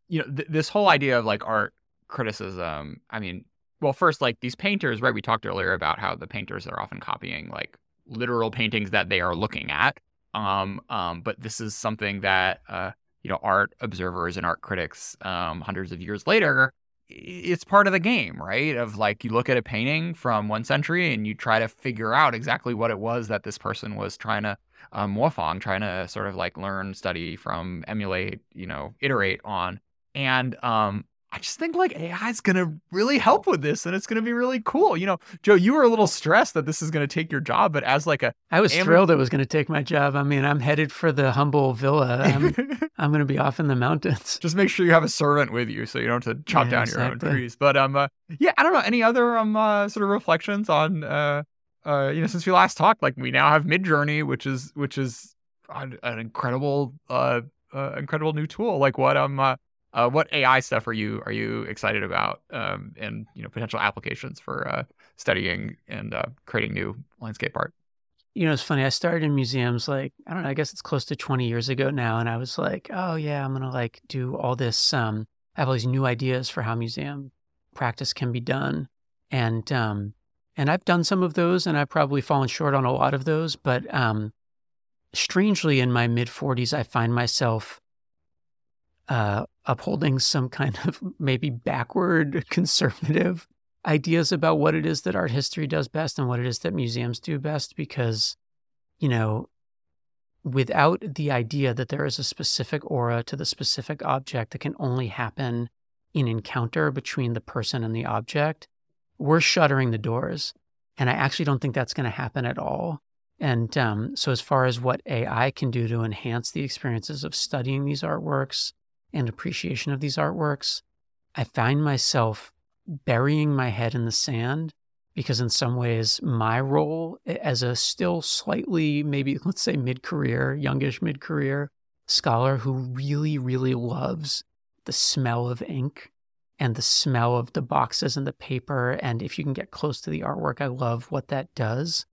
you know, th- this whole idea of like art criticism, I mean, well, first, like these painters, right? We talked earlier about how the painters are often copying like literal paintings that they are looking at. Um, um, but this is something that uh, you know, art observers and art critics, um, hundreds of years later, it's part of the game, right? Of like you look at a painting from one century and you try to figure out exactly what it was that this person was trying to um, Wafang, trying to sort of like learn, study from, emulate, you know, iterate on. And um, I just think like AI is going to really help with this and it's going to be really cool. You know, Joe, you were a little stressed that this is going to take your job, but as like a I was am- thrilled it was going to take my job. I mean, I'm headed for the humble villa. I'm, <laughs> I'm going to be off in the mountains. <laughs> Just make sure you have a servant with you so you don't have to chop yeah, down exactly. your own trees. But um uh, yeah, I don't know any other um uh, sort of reflections on uh uh you know since we last talked like we now have Midjourney which is which is an, an incredible uh, uh incredible new tool. Like what um uh, uh, what AI stuff are you are you excited about, um, and you know potential applications for uh, studying and uh, creating new landscape art? you know, it's funny. I started in museums like, I don't know, I guess it's close to 20 years ago now. And I was like, oh, yeah, I'm to like do all this. Um, I have all these new ideas for how museum practice can be done. And, um, and I've done some of those and I've probably fallen short on a lot of those. But um, strangely, in my mid 40s, I find myself uh, upholding some kind of maybe backward <laughs> conservative ideas about what it is that art history does best and what it is that museums do best because, you know, without the idea that there is a specific aura to the specific object that can only happen in encounter between the person and the object, we're shuttering the doors. And I actually don't think that's going to happen at all. And um, so, as far as what AI can do to enhance the experiences of studying these artworks and appreciation of these artworks, I find myself burying my head in the sand because, in some ways, my role as a still slightly, maybe <laughs> let's say mid career, youngish mid career scholar who really, really loves the smell of ink and the smell of the boxes and the paper. And if you can get close to the artwork, I love what that does.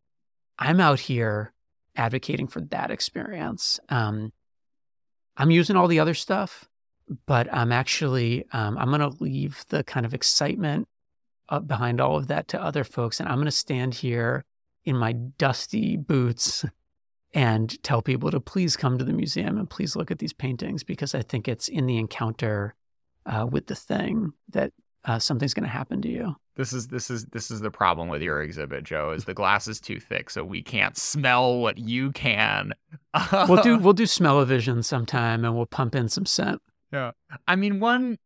I'm out here advocating for that experience. Um, I'm using all the other stuff, but I'm actually um, I'm going to leave the kind of excitement behind all of that to other folks, and I'm going to stand here in my dusty boots and tell people to please come to the museum and please look at these paintings because I think it's in the encounter uh, with the thing that uh, something's going to happen to you. This is this is this is the problem with your exhibit, Joe. Is the glass is too thick, so we can't smell what you can. we'll <laughs> do we'll do smell-o-vision sometime, and we'll pump in some scent. Yeah, I mean one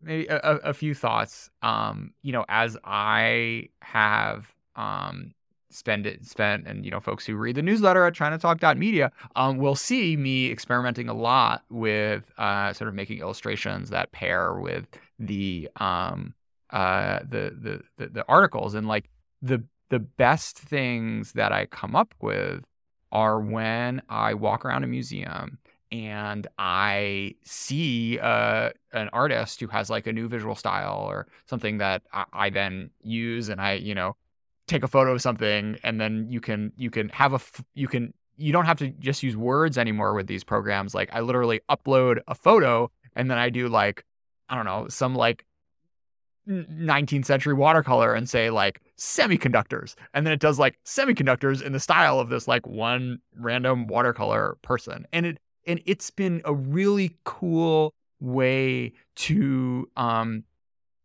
maybe a, a few thoughts. Um, you know, as I have um spend it spent and you know folks who read the newsletter at chinatalk.media um, will see me experimenting a lot with uh, sort of making illustrations that pair with the um uh the, the the the articles and like the the best things that I come up with are when I walk around a museum and I see uh, an artist who has like a new visual style or something that I, I then use and I you know take a photo of something and then you can you can have a you can you don't have to just use words anymore with these programs. Like i literally upload a photo and then i do like i don't know some like 19th century watercolor and say like semiconductors. And then it does like semiconductors in the style of this like one random watercolor person. And it and it's been a really cool way to um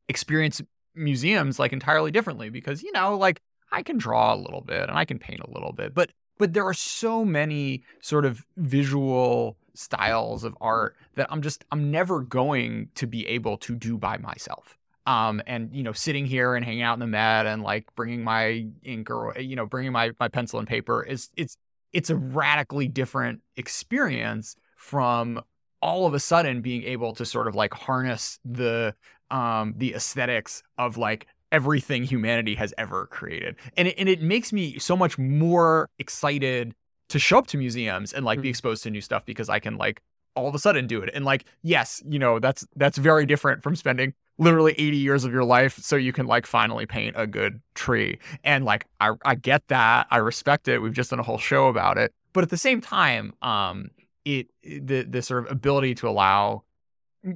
experience museums like entirely differently because you know like I can draw a little bit and I can paint a little bit, but but there are so many sort of visual styles of art that I'm just I'm never going to be able to do by myself. Um, and you know, sitting here and hanging out in the Met and like bringing my ink or you know, bringing my my pencil and paper is it's it's a radically different experience from all of a sudden being able to sort of like harness the um the aesthetics of like everything humanity has ever created. And it, and it makes me so much more excited to show up to museums and like mm-hmm. be exposed to new stuff because I can like all of a sudden do it. And like, yes, you know, that's that's very different from spending literally 80 years of your life so you can like finally paint a good tree. And like I I get that. I respect it. We've just done a whole show about it. But at the same time, um it the the sort of ability to allow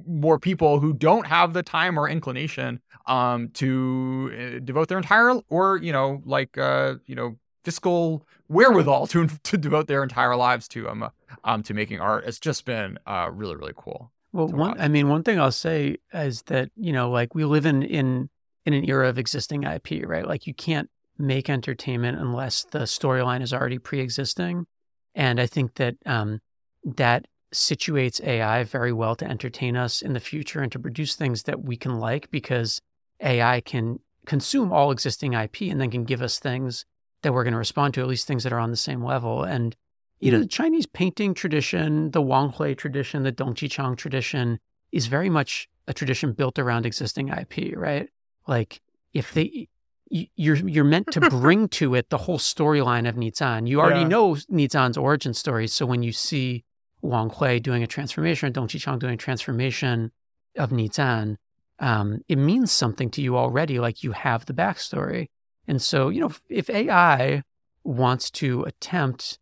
more people who don't have the time or inclination um, to uh, devote their entire or you know like uh, you know fiscal wherewithal to to devote their entire lives to um, um to making art. It's just been uh, really really cool. Well, one I mean one thing I'll say is that you know like we live in in in an era of existing IP, right? Like you can't make entertainment unless the storyline is already pre-existing, and I think that um, that situates AI very well to entertain us in the future and to produce things that we can like because AI can consume all existing IP and then can give us things that we're going to respond to, at least things that are on the same level. And, you know, the Chinese painting tradition, the Wang Hui tradition, the Dong Qichang tradition is very much a tradition built around existing IP, right? Like if they, you're you're meant to <laughs> bring to it the whole storyline of Ni Zan. You already yeah. know Ni Zan's origin story, so when you see Wang Hui doing a transformation, Dong Qichang doing a transformation of Ni Zan, um, it means something to you already, like you have the backstory. And so, you know, if AI wants to attempt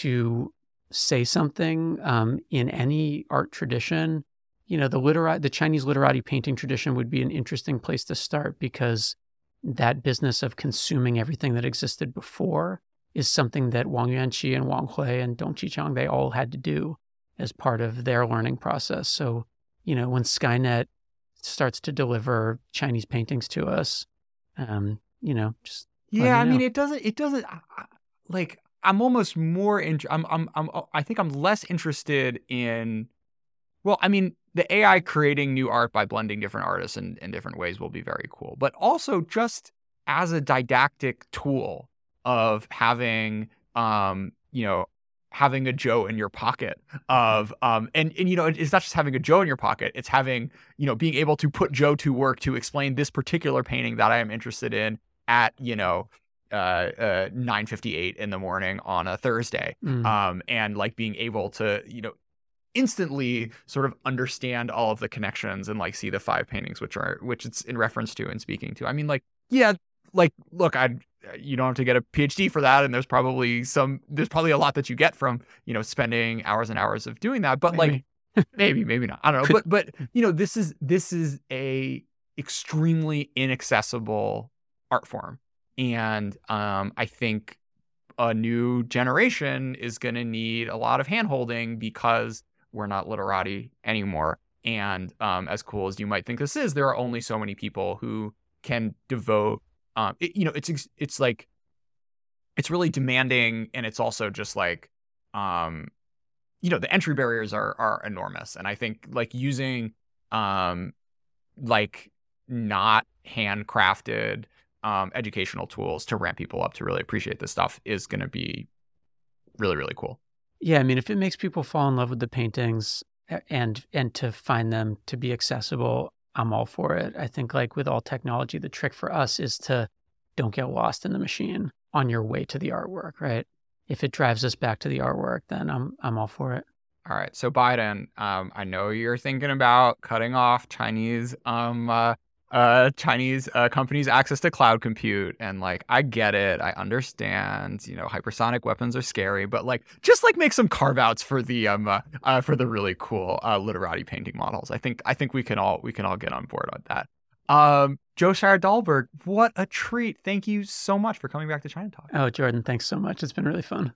to say something um, in any art tradition, you know, the literati, the Chinese literati painting tradition would be an interesting place to start because that business of consuming everything that existed before is something that Wang Yuanqi and Wang Hui and Dong Qichang, they all had to do as part of their learning process. So, you know, when Skynet starts to deliver Chinese paintings to us, um, you know, just yeah. I mean, it doesn't. It doesn't. Like, I'm almost more. In, I'm. I'm. I'm. I think I'm less interested in. Well, I mean, the AI creating new art by blending different artists in, in different ways will be very cool. But also just as a didactic tool of having, um, you know, having a Joe in your pocket of um and and you know it's not just having a Joe in your pocket it's having you know being able to put Joe to work to explain this particular painting that I am interested in at you know uh, uh 9:58 in the morning on a Thursday Mm. um and like being able to you know instantly sort of understand all of the connections and like see the five paintings which are which it's in reference to and speaking to. I mean like yeah like look I you don't have to get a PhD for that and there's probably some there's probably a lot that you get from you know spending hours and hours of doing that but like Maybe. <laughs> maybe maybe not I don't know but but you know this is this is a extremely inaccessible art form and um I think a new generation is going to need a lot of handholding because we're not literati anymore. And um, as cool as you might think this is, there are only so many people who can devote. Um, it, you know, it's it's like it's really demanding, and it's also just like, um, you know, the entry barriers are are enormous. And I think like using, um, like not handcrafted um, educational tools to ramp people up to really appreciate this stuff is going to be really really cool. Yeah, I mean, if it makes people fall in love with the paintings and and to find them to be accessible, I'm all for it. I think like with all technology, the trick for us is to don't get lost in the machine on your way to the artwork, right? If it drives us back to the artwork, then I'm I'm all for it. All right, so Biden, um, I know you're thinking about cutting off Chinese um uh, uh Chinese uh, companies' access to cloud compute, and like I get it, I understand. You know, hypersonic weapons are scary, but like just like make some carve outs for the um uh, uh, for the really cool uh, literati painting models. I think I think we can all we can all get on board on that. Um, Joe Scheier-Dolberg, what a treat! Thank you so much for coming back to ChinaTalk. Oh, Jordan, thanks so much. It's been really fun.